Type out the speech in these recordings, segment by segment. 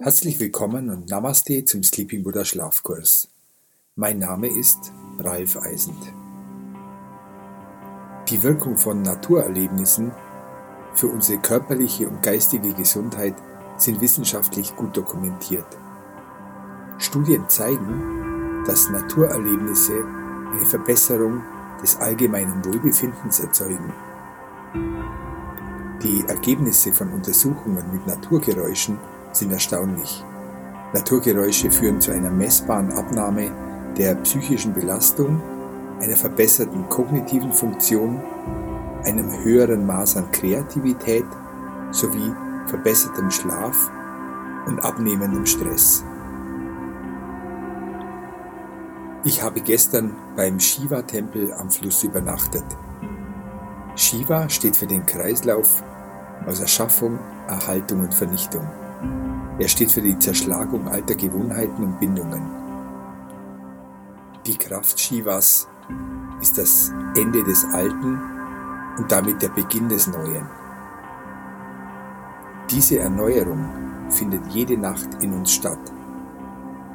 Herzlich willkommen und Namaste zum Sleeping Buddha Schlafkurs. Mein Name ist Ralf Eisend. Die Wirkung von Naturerlebnissen für unsere körperliche und geistige Gesundheit sind wissenschaftlich gut dokumentiert. Studien zeigen, dass Naturerlebnisse eine Verbesserung des allgemeinen Wohlbefindens erzeugen. Die Ergebnisse von Untersuchungen mit Naturgeräuschen sind erstaunlich. Naturgeräusche führen zu einer messbaren Abnahme der psychischen Belastung, einer verbesserten kognitiven Funktion, einem höheren Maß an Kreativität sowie verbessertem Schlaf und abnehmendem Stress. Ich habe gestern beim Shiva-Tempel am Fluss übernachtet. Shiva steht für den Kreislauf aus Erschaffung, Erhaltung und Vernichtung. Er steht für die Zerschlagung alter Gewohnheiten und Bindungen. Die Kraft Shivas ist das Ende des Alten und damit der Beginn des Neuen. Diese Erneuerung findet jede Nacht in uns statt.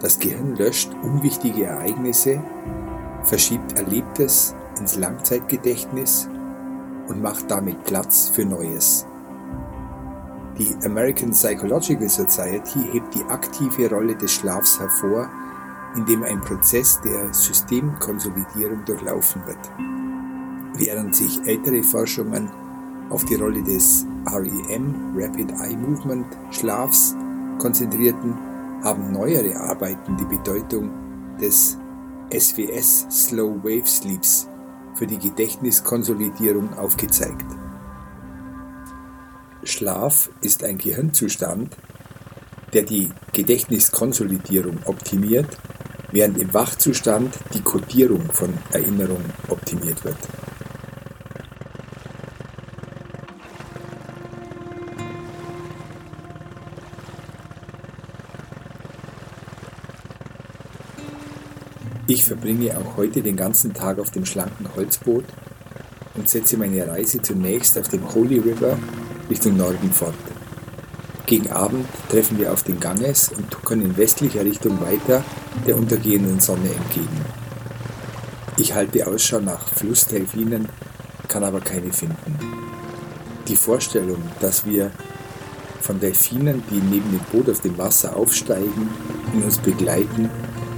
Das Gehirn löscht unwichtige Ereignisse, verschiebt Erlebtes ins Langzeitgedächtnis und macht damit Platz für Neues. Die American Psychological Society hebt die aktive Rolle des Schlafs hervor, indem ein Prozess der Systemkonsolidierung durchlaufen wird. Während sich ältere Forschungen auf die Rolle des REM, Rapid Eye Movement, Schlafs konzentrierten, haben neuere Arbeiten die Bedeutung des SWS Slow Wave Sleeps für die Gedächtniskonsolidierung aufgezeigt. Schlaf ist ein Gehirnzustand, der die Gedächtniskonsolidierung optimiert, während im Wachzustand die Kodierung von Erinnerungen optimiert wird. Ich verbringe auch heute den ganzen Tag auf dem schlanken Holzboot und setze meine Reise zunächst auf dem Holy River Richtung Norden fort. Gegen Abend treffen wir auf den Ganges und tuckern in westlicher Richtung weiter der untergehenden Sonne entgegen. Ich halte Ausschau nach Flussdelfinen, kann aber keine finden. Die Vorstellung, dass wir von Delfinen, die neben dem Boot auf dem Wasser aufsteigen und uns begleiten,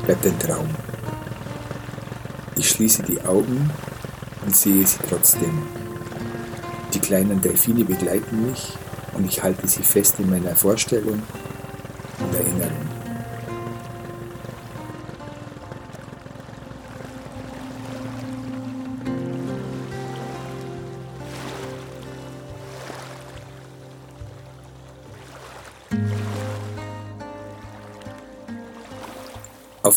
bleibt ein Traum. Ich schließe die Augen und sehe sie trotzdem. Die kleinen Delfine begleiten mich und ich halte sie fest in meiner Vorstellung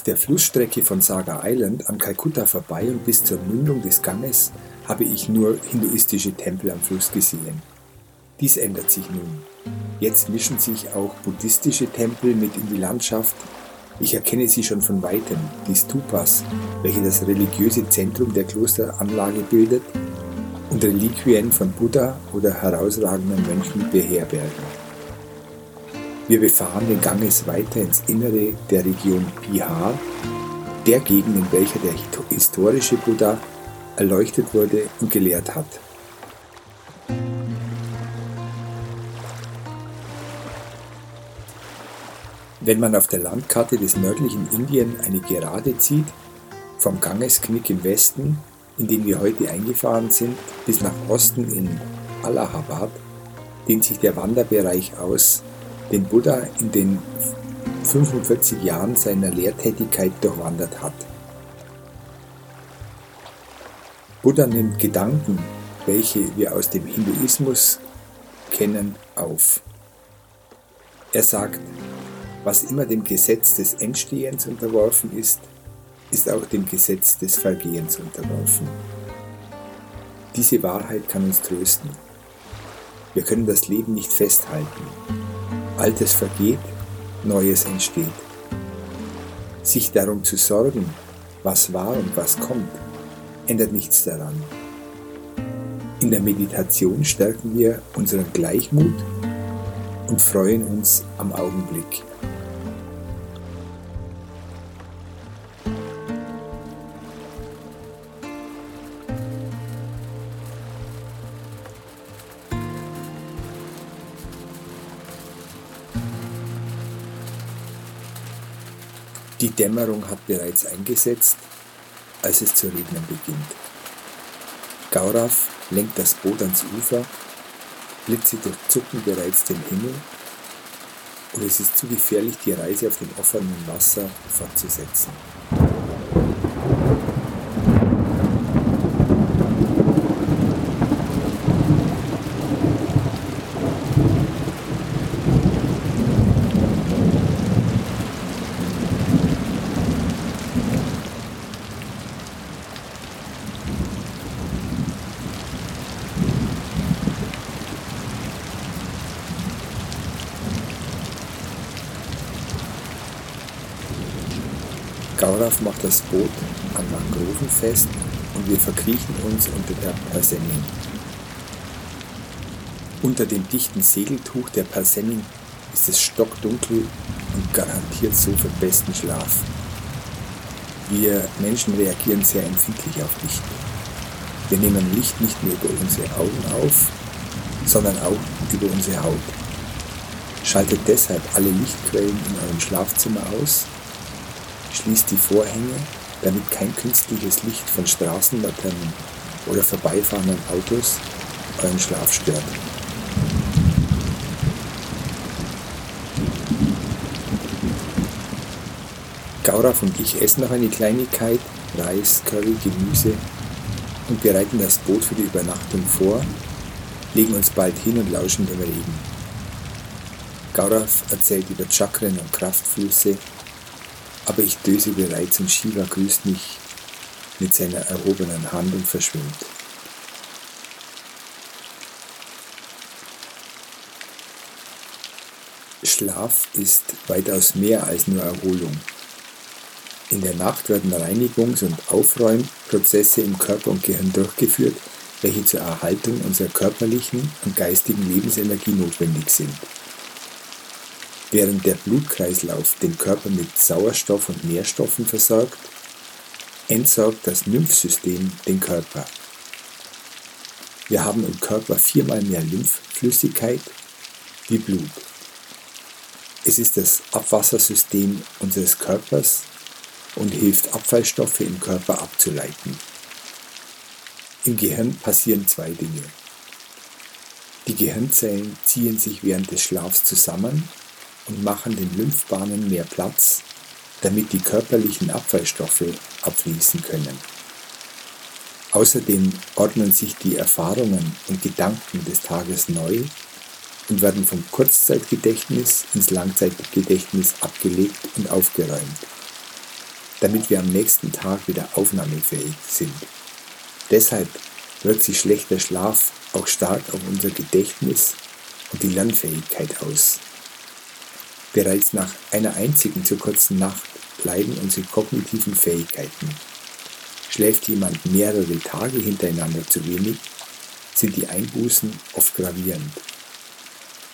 der Flussstrecke von Saga Island an Kalkutta vorbei und bis zur Mündung des Ganges habe ich nur hinduistische Tempel am Fluss gesehen. Dies ändert sich nun. Jetzt mischen sich auch buddhistische Tempel mit in die Landschaft. Ich erkenne sie schon von weitem, die Stupas, welche das religiöse Zentrum der Klosteranlage bildet und Reliquien von Buddha oder herausragenden Mönchen beherbergen. Wir befahren den Ganges weiter ins Innere der Region Bihar, der Gegend, in welcher der historische Buddha erleuchtet wurde und gelehrt hat. Wenn man auf der Landkarte des nördlichen Indien eine Gerade zieht, vom Gangesknick im Westen, in den wir heute eingefahren sind, bis nach Osten in Allahabad, dehnt sich der Wanderbereich aus, den Buddha in den 45 Jahren seiner Lehrtätigkeit durchwandert hat. Buddha nimmt Gedanken, welche wir aus dem Hinduismus kennen, auf. Er sagt, was immer dem Gesetz des Entstehens unterworfen ist, ist auch dem Gesetz des Vergehens unterworfen. Diese Wahrheit kann uns trösten. Wir können das Leben nicht festhalten. Altes vergeht, Neues entsteht. Sich darum zu sorgen, was war und was kommt, ändert nichts daran. In der Meditation stärken wir unseren Gleichmut und freuen uns am Augenblick. Dämmerung hat bereits eingesetzt, als es zu regnen beginnt. Gaurav lenkt das Boot ans Ufer, Blitze durchzucken bereits den Himmel und es ist zu gefährlich, die Reise auf dem offenen Wasser fortzusetzen. Gaurav macht das Boot an Mangroven fest und wir verkriechen uns unter der Persenning. Unter dem dichten Segeltuch der Persenning ist es stockdunkel und garantiert so für besten Schlaf. Wir Menschen reagieren sehr empfindlich auf Licht. Wir nehmen Licht nicht nur über unsere Augen auf, sondern auch über unsere Haut. Schaltet deshalb alle Lichtquellen in eurem Schlafzimmer aus Schließt die Vorhänge, damit kein künstliches Licht von Straßenlaternen oder vorbeifahrenden Autos euren Schlaf stört. Gaurav und ich essen noch eine Kleinigkeit, Reis, Curry, Gemüse und bereiten das Boot für die Übernachtung vor, legen uns bald hin und lauschen dem Regen. Gaurav erzählt über Chakren und Kraftflüsse aber ich döse bereits und Shiva grüßt mich mit seiner erhobenen Hand und verschwimmt. Schlaf ist weitaus mehr als nur Erholung. In der Nacht werden Reinigungs- und Aufräumprozesse im Körper und Gehirn durchgeführt, welche zur Erhaltung unserer körperlichen und geistigen Lebensenergie notwendig sind. Während der Blutkreislauf den Körper mit Sauerstoff und Nährstoffen versorgt, entsorgt das Lymphsystem den Körper. Wir haben im Körper viermal mehr Lymphflüssigkeit wie Blut. Es ist das Abwassersystem unseres Körpers und hilft Abfallstoffe im Körper abzuleiten. Im Gehirn passieren zwei Dinge. Die Gehirnzellen ziehen sich während des Schlafs zusammen und machen den Lymphbahnen mehr Platz, damit die körperlichen Abfallstoffe abfließen können. Außerdem ordnen sich die Erfahrungen und Gedanken des Tages neu und werden vom Kurzzeitgedächtnis ins Langzeitgedächtnis abgelegt und aufgeräumt, damit wir am nächsten Tag wieder aufnahmefähig sind. Deshalb wirkt sich schlechter Schlaf auch stark auf unser Gedächtnis und die Lernfähigkeit aus. Bereits nach einer einzigen zu kurzen Nacht leiden unsere kognitiven Fähigkeiten. Schläft jemand mehrere Tage hintereinander zu wenig, sind die Einbußen oft gravierend.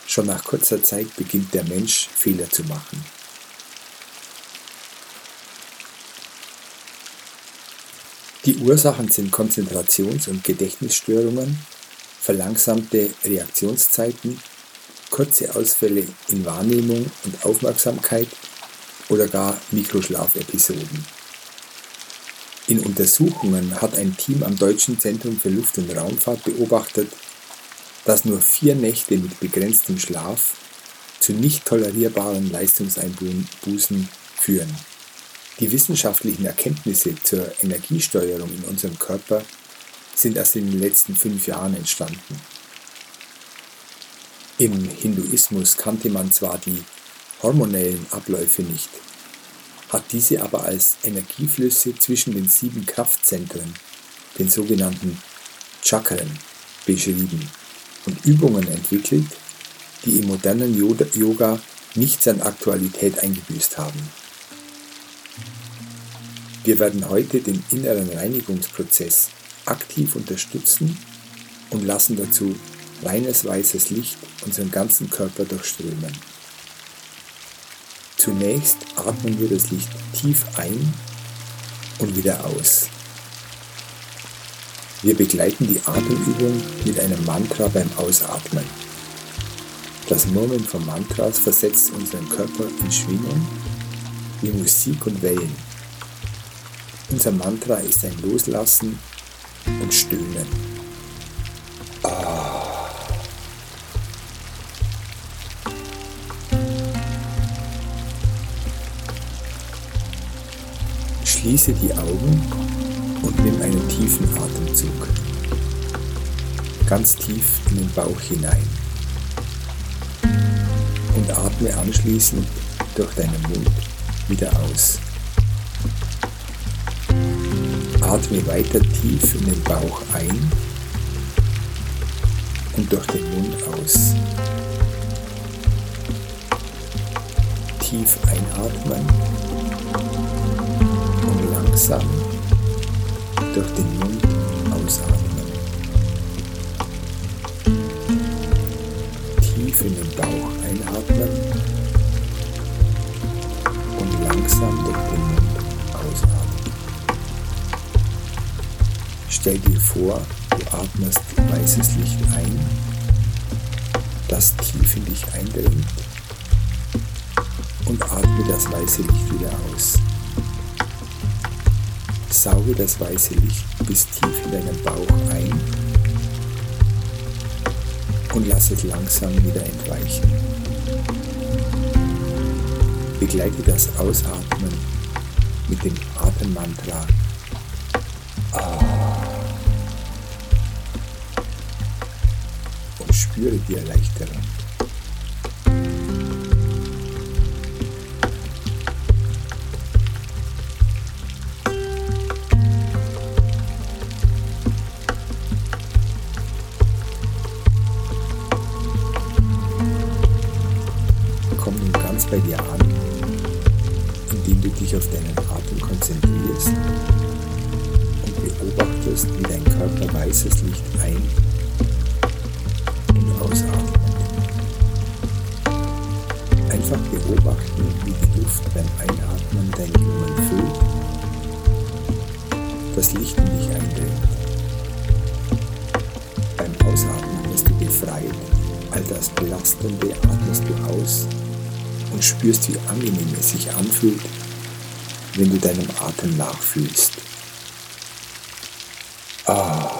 Schon nach kurzer Zeit beginnt der Mensch Fehler zu machen. Die Ursachen sind Konzentrations- und Gedächtnisstörungen, verlangsamte Reaktionszeiten kurze Ausfälle in Wahrnehmung und Aufmerksamkeit oder gar Mikroschlafepisoden. In Untersuchungen hat ein Team am Deutschen Zentrum für Luft- und Raumfahrt beobachtet, dass nur vier Nächte mit begrenztem Schlaf zu nicht tolerierbaren Leistungseinbußen führen. Die wissenschaftlichen Erkenntnisse zur Energiesteuerung in unserem Körper sind erst in den letzten fünf Jahren entstanden. Im Hinduismus kannte man zwar die hormonellen Abläufe nicht, hat diese aber als Energieflüsse zwischen den sieben Kraftzentren, den sogenannten Chakren, beschrieben und Übungen entwickelt, die im modernen Yoga nichts an Aktualität eingebüßt haben. Wir werden heute den inneren Reinigungsprozess aktiv unterstützen und lassen dazu reines weißes Licht unseren ganzen Körper durchströmen. Zunächst atmen wir das Licht tief ein und wieder aus. Wir begleiten die Atemübung mit einem Mantra beim Ausatmen. Das Murmeln von Mantras versetzt unseren Körper in Schwingung wie Musik und Wellen. Unser Mantra ist ein Loslassen und Stöhnen. Schließe die Augen und nimm einen tiefen Atemzug. Ganz tief in den Bauch hinein. Und atme anschließend durch deinen Mund wieder aus. Atme weiter tief in den Bauch ein und durch den Mund aus. Tief einatmen langsam durch den Mund ausatmen. Tief in den Bauch einatmen langsam durch den Mund ausatmen. Stell dir vor, du atmest weißes Licht ein, das tief in dich eindringt und atme das weiße Licht wieder aus. Sauge das weiße Licht bis tief in deinen Bauch ein und lass es langsam wieder entweichen. Begleite das Ausatmen mit dem Atemmantra. Ah. Und spüre die Erleichterung. Anfühlt, wenn du deinem Atem nachfühlst. Ah.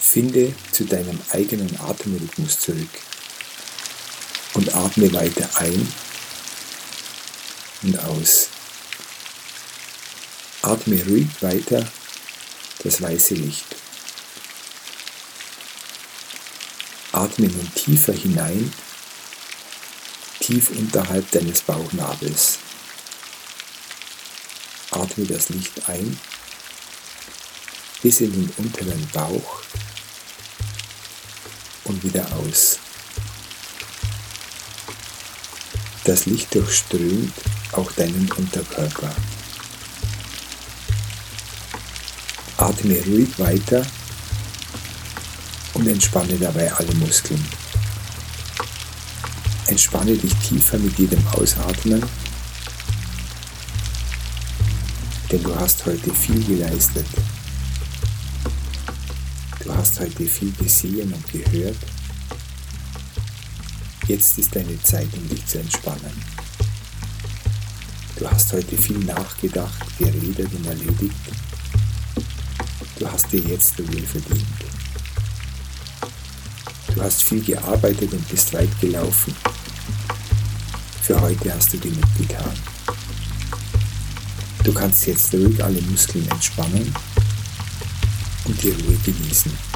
Finde zu deinem eigenen Atemrhythmus zurück und atme weiter ein und aus. Atme ruhig weiter das weiße Licht. Atme nun tiefer hinein, tief unterhalb deines Bauchnabels. Atme das Licht ein bis in den unteren Bauch und wieder aus. Das Licht durchströmt auch deinen Unterkörper. Atme ruhig weiter und entspanne dabei alle Muskeln. Entspanne dich tiefer mit jedem Ausatmen, denn du hast heute viel geleistet. Du hast heute viel gesehen und gehört. Jetzt ist deine Zeit, um dich zu entspannen. Du hast heute viel nachgedacht, geredet und erledigt. Du hast dir jetzt Ruhe verdient. Du hast viel gearbeitet und bist weit gelaufen. Für heute hast du genug getan. Du kannst jetzt ruhig alle Muskeln entspannen und die Ruhe genießen.